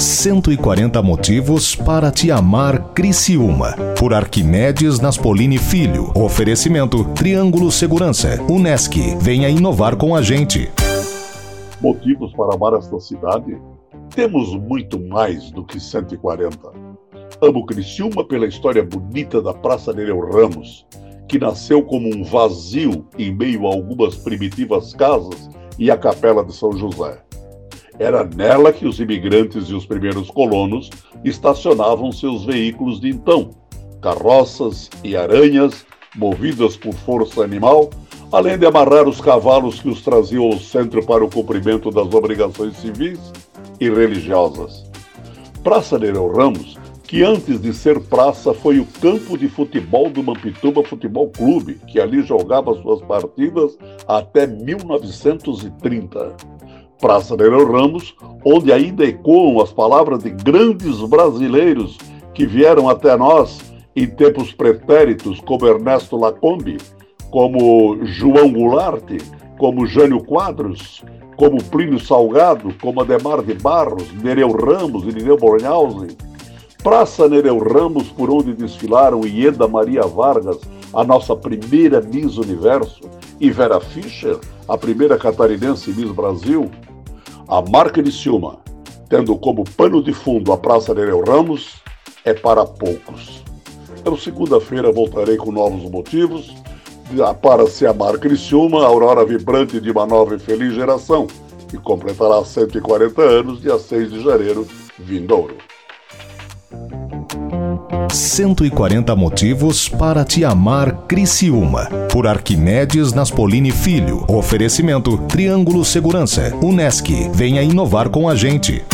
140 motivos para te amar Criciúma. Por Arquimedes Naspolini Filho. Oferecimento Triângulo Segurança. Unesc. Venha inovar com a gente. Motivos para amar esta cidade? Temos muito mais do que 140. Amo Criciúma pela história bonita da Praça Nereu Ramos, que nasceu como um vazio em meio a algumas primitivas casas e a Capela de São José. Era nela que os imigrantes e os primeiros colonos estacionavam seus veículos de então, carroças e aranhas movidas por força animal, além de amarrar os cavalos que os traziam ao centro para o cumprimento das obrigações civis e religiosas. Praça Nereu Ramos, que antes de ser praça foi o campo de futebol do Mampituba Futebol Clube, que ali jogava suas partidas até 1930. Praça Nereu Ramos, onde ainda ecoam as palavras de grandes brasileiros que vieram até nós em tempos pretéritos, como Ernesto Lacombe, como João Goulart, como Jânio Quadros, como Plínio Salgado, como Ademar de Barros, Nereu Ramos e Nereu Bornhausen. Praça Nereu Ramos, por onde desfilaram Ieda Maria Vargas, a nossa primeira Miss Universo, e Vera Fischer, a primeira catarinense Miss Brasil, a marca de Ciúma, tendo como pano de fundo a Praça Nereu Ramos, é para poucos. Então, segunda-feira, voltarei com novos motivos para se amar a aurora vibrante de uma nova e feliz geração, que completará 140 anos, dia 6 de janeiro, vindouro. 140 motivos para te amar Criciúma. Por Arquimedes Naspolini Filho. Oferecimento Triângulo Segurança. Unesc. Venha inovar com a gente.